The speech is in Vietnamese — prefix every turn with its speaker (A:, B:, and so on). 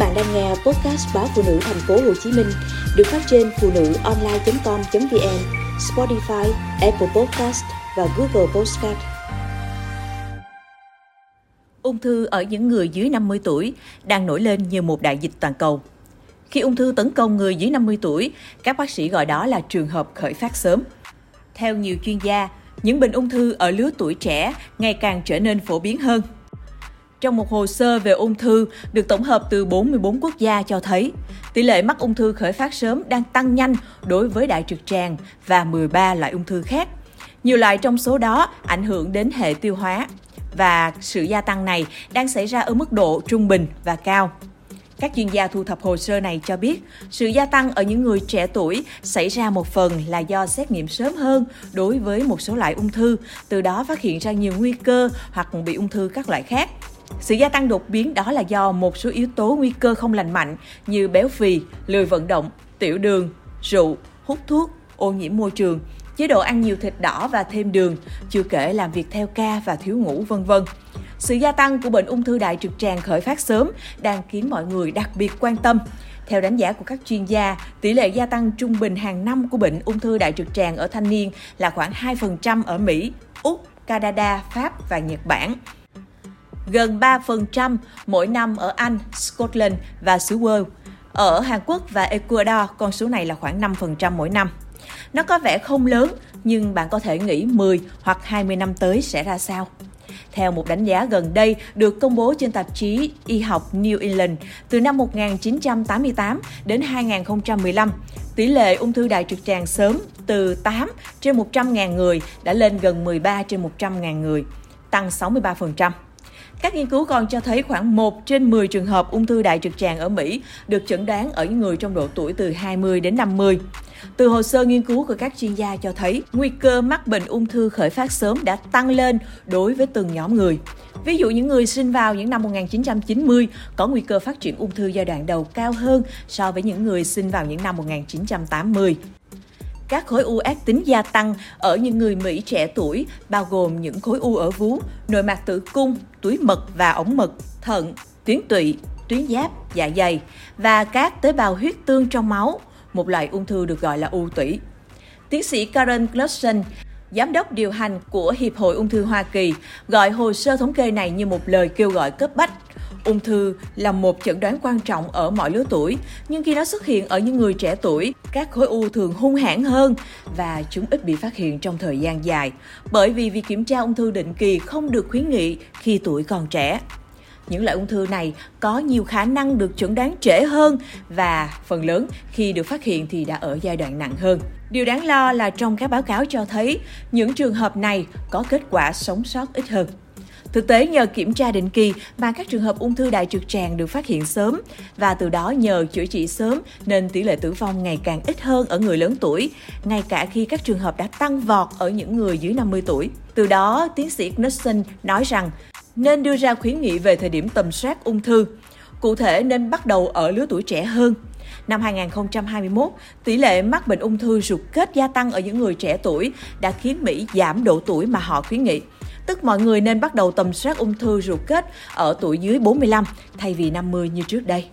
A: bạn đang nghe podcast báo phụ nữ thành phố Hồ Chí Minh được phát trên phụ nữ online.com.vn, Spotify, Apple Podcast và Google Podcast.
B: Ung thư ở những người dưới 50 tuổi đang nổi lên như một đại dịch toàn cầu. Khi ung thư tấn công người dưới 50 tuổi, các bác sĩ gọi đó là trường hợp khởi phát sớm. Theo nhiều chuyên gia, những bệnh ung thư ở lứa tuổi trẻ ngày càng trở nên phổ biến hơn. Trong một hồ sơ về ung thư được tổng hợp từ 44 quốc gia cho thấy, tỷ lệ mắc ung thư khởi phát sớm đang tăng nhanh đối với đại trực tràng và 13 loại ung thư khác. Nhiều loại trong số đó ảnh hưởng đến hệ tiêu hóa và sự gia tăng này đang xảy ra ở mức độ trung bình và cao. Các chuyên gia thu thập hồ sơ này cho biết, sự gia tăng ở những người trẻ tuổi xảy ra một phần là do xét nghiệm sớm hơn đối với một số loại ung thư, từ đó phát hiện ra nhiều nguy cơ hoặc bị ung thư các loại khác. Sự gia tăng đột biến đó là do một số yếu tố nguy cơ không lành mạnh như béo phì, lười vận động, tiểu đường, rượu, hút thuốc, ô nhiễm môi trường, chế độ ăn nhiều thịt đỏ và thêm đường, chưa kể làm việc theo ca và thiếu ngủ vân vân. Sự gia tăng của bệnh ung thư đại trực tràng khởi phát sớm đang khiến mọi người đặc biệt quan tâm. Theo đánh giá của các chuyên gia, tỷ lệ gia tăng trung bình hàng năm của bệnh ung thư đại trực tràng ở thanh niên là khoảng 2% ở Mỹ, Úc, Canada, Pháp và Nhật Bản gần 3% mỗi năm ở Anh, Scotland và xứ Wales. Ở Hàn Quốc và Ecuador, con số này là khoảng 5% mỗi năm. Nó có vẻ không lớn, nhưng bạn có thể nghĩ 10 hoặc 20 năm tới sẽ ra sao. Theo một đánh giá gần đây được công bố trên tạp chí Y học New England, từ năm 1988 đến 2015, tỷ lệ ung thư đại trực tràng sớm từ 8 trên 100.000 người đã lên gần 13 trên 100.000 người, tăng 63%. Các nghiên cứu còn cho thấy khoảng 1 trên 10 trường hợp ung thư đại trực tràng ở Mỹ được chẩn đoán ở những người trong độ tuổi từ 20 đến 50. Từ hồ sơ nghiên cứu của các chuyên gia cho thấy, nguy cơ mắc bệnh ung thư khởi phát sớm đã tăng lên đối với từng nhóm người. Ví dụ những người sinh vào những năm 1990 có nguy cơ phát triển ung thư giai đoạn đầu cao hơn so với những người sinh vào những năm 1980 các khối u ác tính gia tăng ở những người Mỹ trẻ tuổi, bao gồm những khối u ở vú, nội mạc tử cung, túi mật và ống mật, thận, tuyến tụy, tuyến giáp, dạ dày và các tế bào huyết tương trong máu, một loại ung thư được gọi là u tủy. Tiến sĩ Karen Clutson, giám đốc điều hành của Hiệp hội Ung thư Hoa Kỳ, gọi hồ sơ thống kê này như một lời kêu gọi cấp bách Ung thư là một chẩn đoán quan trọng ở mọi lứa tuổi, nhưng khi nó xuất hiện ở những người trẻ tuổi, các khối u thường hung hãn hơn và chúng ít bị phát hiện trong thời gian dài, bởi vì việc kiểm tra ung thư định kỳ không được khuyến nghị khi tuổi còn trẻ. Những loại ung thư này có nhiều khả năng được chẩn đoán trễ hơn và phần lớn khi được phát hiện thì đã ở giai đoạn nặng hơn. Điều đáng lo là trong các báo cáo cho thấy những trường hợp này có kết quả sống sót ít hơn. Thực tế nhờ kiểm tra định kỳ mà các trường hợp ung thư đại trực tràng được phát hiện sớm và từ đó nhờ chữa trị sớm nên tỷ lệ tử vong ngày càng ít hơn ở người lớn tuổi, ngay cả khi các trường hợp đã tăng vọt ở những người dưới 50 tuổi. Từ đó, tiến sĩ Knudsen nói rằng nên đưa ra khuyến nghị về thời điểm tầm soát ung thư. Cụ thể nên bắt đầu ở lứa tuổi trẻ hơn. Năm 2021, tỷ lệ mắc bệnh ung thư ruột kết gia tăng ở những người trẻ tuổi đã khiến Mỹ giảm độ tuổi mà họ khuyến nghị tức mọi người nên bắt đầu tầm soát ung thư ruột kết ở tuổi dưới 45 thay vì 50 như trước đây.